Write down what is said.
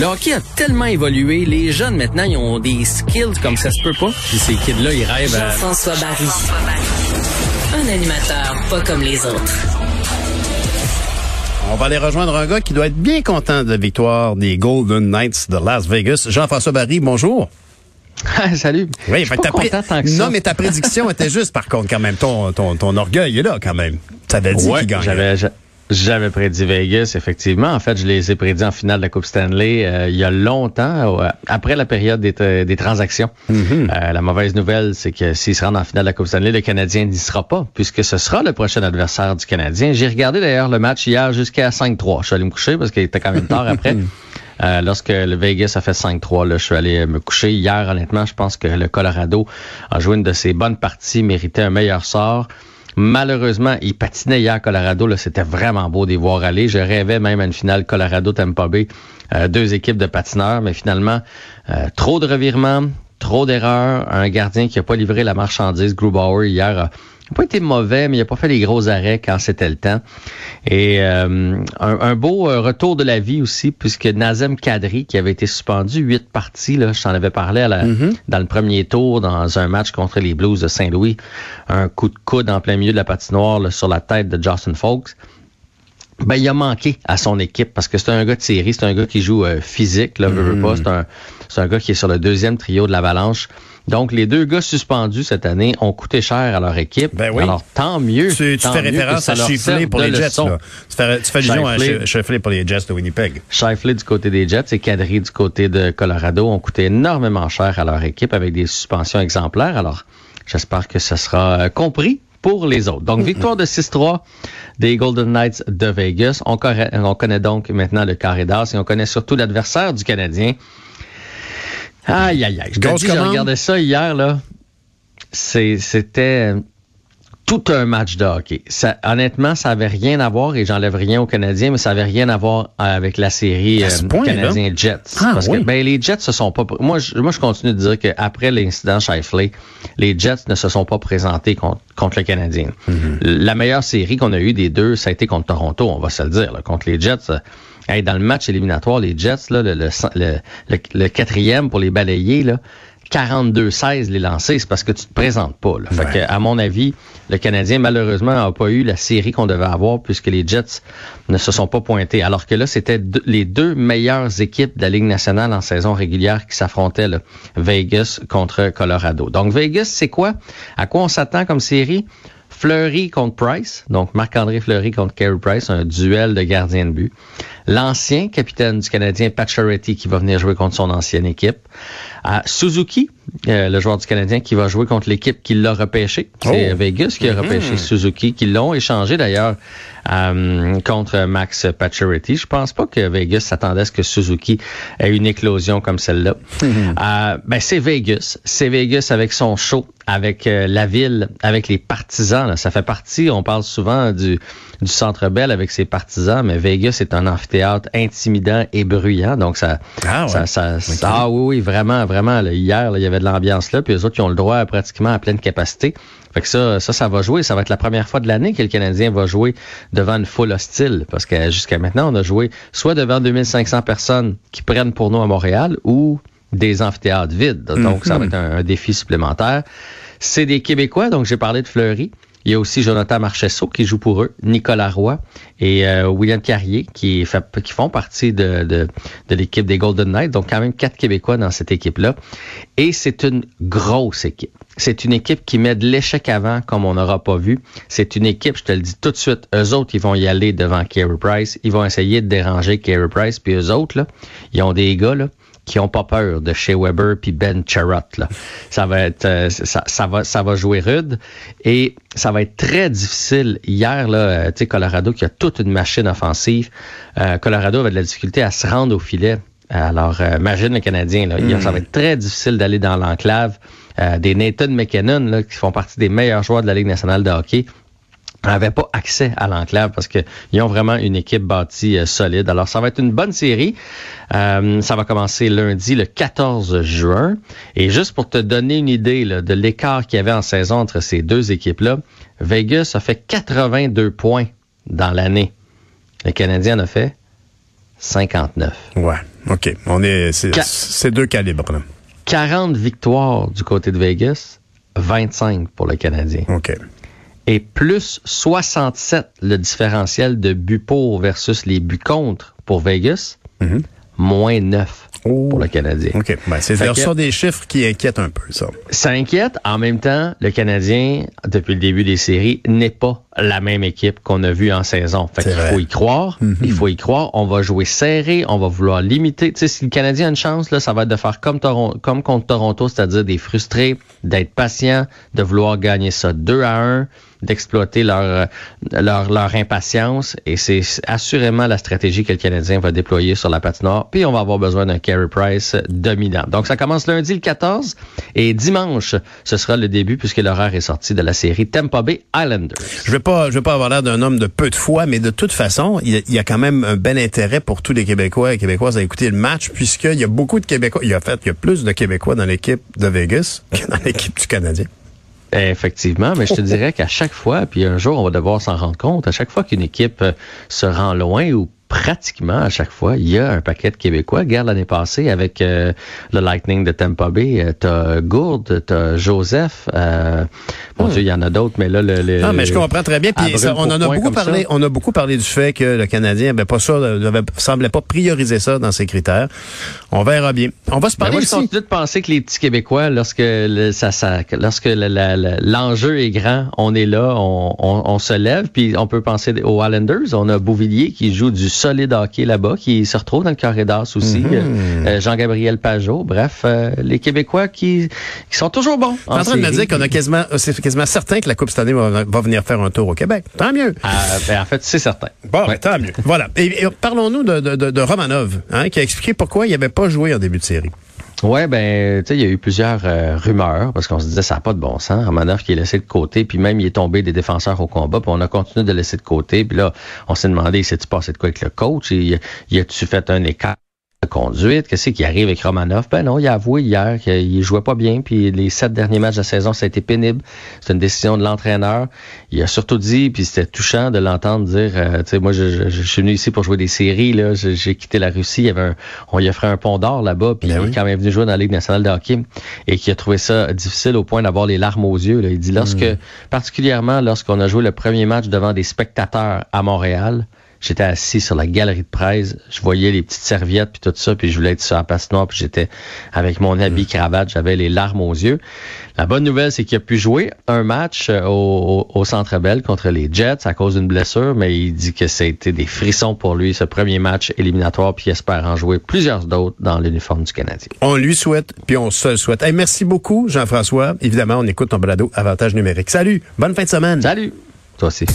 Le hockey a tellement évolué. Les jeunes, maintenant, ils ont des skills comme ça se peut pas. Puis ces kids-là, ils rêvent à... Jean-François Barry. Un animateur pas comme les autres. On va aller rejoindre un gars qui doit être bien content de la victoire des Golden Knights de Las Vegas. Jean-François Barry, bonjour. Salut. Oui, Je suis pas content tant que ça. Non, mais ta prédiction était juste, par contre, quand même. Ton, ton, ton orgueil est là, quand même. Tu avais dit Ouais, qu'il gagnait. J'avais j'a- j'avais prédit Vegas, effectivement. En fait, je les ai prédits en finale de la Coupe Stanley euh, il y a longtemps, euh, après la période des, tra- des transactions. Mm-hmm. Euh, la mauvaise nouvelle, c'est que s'il se rend en finale de la Coupe Stanley, le Canadien n'y sera pas, puisque ce sera le prochain adversaire du Canadien. J'ai regardé d'ailleurs le match hier jusqu'à 5-3. Je suis allé me coucher parce qu'il était quand même tard après. Euh, lorsque le Vegas a fait 5-3, là, je suis allé me coucher. Hier, honnêtement, je pense que le Colorado a joué une de ses bonnes parties, méritait un meilleur sort. Malheureusement, il patinait hier à Colorado. C'était vraiment beau de voir aller. Je rêvais même à une finale Colorado-Tampa Bay. Euh, deux équipes de patineurs, mais finalement, euh, trop de revirements, trop d'erreurs. Un gardien qui n'a pas livré la marchandise, Grubauer, hier, a n'a pas été mauvais, mais il n'a pas fait les gros arrêts quand c'était le temps. Et euh, un, un beau euh, retour de la vie aussi, puisque Nazem Kadri, qui avait été suspendu huit parties, là, je t'en avais parlé à la, dans le premier tour, dans un match contre les Blues de Saint-Louis, un coup de coude en plein milieu de la patinoire là, sur la tête de Justin Folks. Ben, il a manqué à son équipe parce que c'est un gars de série, c'est un gars qui joue euh, physique, là, veut, veut pas. C'est un, c'est un gars qui est sur le deuxième trio de l'Avalanche. Donc, les deux gars suspendus cette année ont coûté cher à leur équipe. Ben oui. Alors, tant mieux. Tu, tu tant fais référence à serve pour les Jets. Là. Tu fais, tu fais allusion à Shifley pour les Jets de Winnipeg. Shifley du côté des Jets et Kadri du côté de Colorado ont coûté énormément cher à leur équipe avec des suspensions exemplaires. Alors, j'espère que ce sera euh, compris pour les autres. Donc, victoire de 6-3 des Golden Knights de Vegas. On connaît donc maintenant le carré d'as et on connaît surtout l'adversaire du Canadien. Aïe, aïe, aïe. Je te dis, j'ai commande. regardé ça hier, là. C'était tout un match de hockey. Ça, honnêtement, ça avait rien à voir, et j'enlève rien aux Canadiens, mais ça avait rien à voir avec la série euh? Canadien-Jets. Ah, Parce oui. que ben, les Jets se sont pas... Moi, je, moi, je continue de dire qu'après l'incident Shifley, les Jets ne se sont pas présentés contre, contre le Canadien. Mm-hmm. La meilleure série qu'on a eue des deux, ça a été contre Toronto, on va se le dire. là. Contre les Jets, euh, hey, dans le match éliminatoire, les Jets, là, le, le, le, le- le quatrième pour les balayer, là, 42-16 les lancers, c'est parce que tu te présentes pas. Là. Fait Ouais. que, à mon avis, le Canadien, malheureusement, n'a pas eu la série qu'on devait avoir puisque les Jets ne se sont pas pointés. Alors que là, c'était deux- les deux meilleures équipes de la Ligue nationale en saison régulière qui s'affrontaient, là. Vegas contre Colorado. Donc, Vegas, c'est quoi? À quoi on s'attend comme série? Fleury contre Price, donc Marc-André Fleury contre Carey Price, un duel de gardien de but. L'ancien capitaine du Canadien, Pat Charity, qui va venir jouer contre son ancienne équipe. À Suzuki, euh, le joueur du Canadien, qui va jouer contre l'équipe qui l'a repêché. C'est Oh. Vegas qui a repêché Suzuki, qui l'ont échangé d'ailleurs euh, contre Max Pacioretty. Je pense pas que Vegas s'attendait à ce que Suzuki ait une éclosion comme celle-là. Euh, ben c'est Vegas, c'est Vegas avec son show, avec euh, la ville, avec les partisans. là. Ça fait partie. On parle souvent du du Centre Bell avec ses partisans, mais Vegas est un amphithéâtre intimidant et bruyant. Donc ça, Ah ouais. ça, ça- ça- ah oui, oui, vraiment, vraiment. là, hier, là, il y avait de l'ambiance là, puis les autres qui ont le droit à pratiquement à pleine capacité. Fait que ça, ça, ça va jouer. Ça va être la première fois de l'année que le Canadien va jouer devant une foule hostile. Parce que jusqu'à maintenant, on a joué soit devant 2500 personnes qui prennent pour nous à Montréal ou des amphithéâtres vides. Donc, ça va être un, un défi supplémentaire. C'est des Québécois, donc j'ai parlé de Fleury. Il y a aussi Jonathan Marchesso qui joue pour eux, Nicolas Roy et euh, William Carrier qui, fait, qui font partie de, de, de l'équipe des Golden Knights. Donc quand même quatre Québécois dans cette équipe-là. Et c'est une grosse équipe. C'est une équipe qui met de l'échec avant comme on n'aura pas vu. C'est une équipe, je te le dis tout de suite, eux autres, ils vont y aller devant Carey Price. Ils vont essayer de déranger Carey Price. Puis eux autres, là, ils ont des gars là, qui ont pas peur de Shea Weber puis Ben Charrot. Là. Ça va être euh, ça, ça va ça va jouer rude et ça va être très difficile. Hier là, euh, tu sais Colorado qui a toute une machine offensive, euh, Colorado avait de la difficulté à se rendre au filet. Alors euh, imagine le Canadien là, ça va être très difficile d'aller dans l'enclave. Des Nathan McKinnon là, qui font partie des meilleurs joueurs de la Ligue nationale de hockey n'avaient pas accès à l'enclave parce qu'ils ont vraiment une équipe bâtie euh, solide. Alors, ça va être une bonne série. Euh, ça va commencer lundi, le 14 juin. Et juste pour te donner une idée là, de l'écart qu'il y avait en saison entre ces deux équipes-là, Vegas a fait 82 points dans l'année. Le Canadien en a fait 59. Ouais, OK. On est, c'est deux calibres. Là. 40 victoires du côté de Vegas, 25 pour le Canadien. OK. Et plus 67 le différentiel de buts pour versus les buts contre pour Vegas, Mhm. moins 9 Oh. pour le Canadien. OK. Ben, c'est que- sont des chiffres qui inquiètent un peu, ça. Ça inquiète. En même temps, le Canadien, depuis le début des séries, n'est pas la même équipe qu'on a vue en saison. Fait qu'il faut y croire. Il faut y croire. On va jouer serré. On va vouloir limiter. Tu sais, si le Canadien a une chance, là, ça va être de faire comme, Toron- comme contre Toronto, c'est-à-dire des frustrés, d'être patient, de vouloir gagner ça 2 à 1, d'exploiter leur, euh, leur, leur impatience. Et c'est assurément la stratégie que le Canadien va déployer sur la patinoire. Puis on va avoir besoin d'un Carey Price dominant. Donc ça commence lundi le 14 et dimanche, ce sera le début puisque l'horaire est sorti de la série Tampa Bay Islanders. Je vais pas, je vais pas avoir l'air d'un homme de peu de foi, mais de toute façon, il y, a, il y a quand même un bel intérêt pour tous les Québécois et Québécoises à écouter le match, puisqu'il y a beaucoup de Québécois. Il y a en fait, il y a plus de Québécois dans l'équipe de Vegas que dans l'équipe du Canadien. Effectivement, mais je te dirais qu'à chaque fois, puis un jour on va devoir s'en rendre compte, à chaque fois qu'une équipe euh, se rend loin ou pratiquement à chaque fois, il y a un paquet de Québécois. Regarde l'année passée avec euh, le Lightning de Tampa Bay, euh, t'as Gourde, t'as Joseph, euh, mon Dieu, il y en a d'autres, mais là le, le- Ah, mais je comprends très bien. Puis ça, on en a beaucoup parlé. ça. On a beaucoup parlé du fait que le Canadien avait pas ça, avait, semblait pas prioriser ça dans ses critères. On verra bien. On va se Ben parler moi, je continue de penser que les petits Québécois, lorsque le, ça, ça, que lorsque l'enjeu est grand, on est là, on, on, on se lève, puis on peut penser aux Islanders. On a Beauvillier qui joue du solide hockey là-bas, qui se retrouve dans le carré d'as aussi. Mhm. euh, euh, Jean-Gabriel Pajot. Bref, euh, les Québécois qui, qui sont toujours bons. T'es en train de me dire qu'on a quasiment, c'est quasiment certain que la Coupe cette année va, va venir faire un tour au Québec. Tant mieux. Ah, ben, en fait, c'est certain. Bon, Ouais. ben, tant mieux. Voilà. Et, et parlons-nous de, de, de, de Romanov, hein, qui a expliqué pourquoi il n'avait pas joué en début de série. Ouais, ben, tu sais, il y a eu plusieurs euh, rumeurs parce qu'on se disait ça n'a pas de bon sens. Romanov qui est laissé de côté, puis même il est tombé des défenseurs au combat, puis on a continué de laisser de côté, puis là, on s'est demandé, s'est-tu passé de quoi avec le coach? Et, y a-tu fait un écart conduite? Qu'est-ce qui arrive avec Romanov? Ben non, il a avoué hier qu'il jouait pas bien, puis les sept derniers matchs de la saison, ça a été pénible. C'est une décision de l'entraîneur. Il a surtout dit, puis c'était touchant de l'entendre dire, euh, tu sais, moi, je, je- je suis venu ici pour jouer des séries, là, j'ai quitté la Russie, il y avait un, on lui a fait un pont d'or là-bas, puis Ben il oui. est quand même venu jouer dans la Ligue nationale de hockey et qui a trouvé ça difficile au point d'avoir les larmes aux yeux. Là. Il dit lorsque, Hmm. particulièrement lorsqu'on a joué le premier match devant des spectateurs à Montréal, j'étais assis sur la galerie de presse, je voyais les petites serviettes puis tout ça, puis je voulais être sur la patinoire, puis j'étais avec mon habit cravate, j'avais les larmes aux yeux. La bonne nouvelle, c'est qu'il a pu jouer un match euh, au, au, au Centre Bell contre les Jets à cause d'une blessure, mais il dit que ça a été des frissons pour lui, ce premier match éliminatoire, puis il espère en jouer plusieurs d'autres dans l'uniforme du Canadien. On lui souhaite, puis on se le souhaite. Hey, merci beaucoup, Jean-François. Évidemment, on écoute ton balado Avantage numérique. Salut, bonne fin de semaine. Salut! Toi aussi.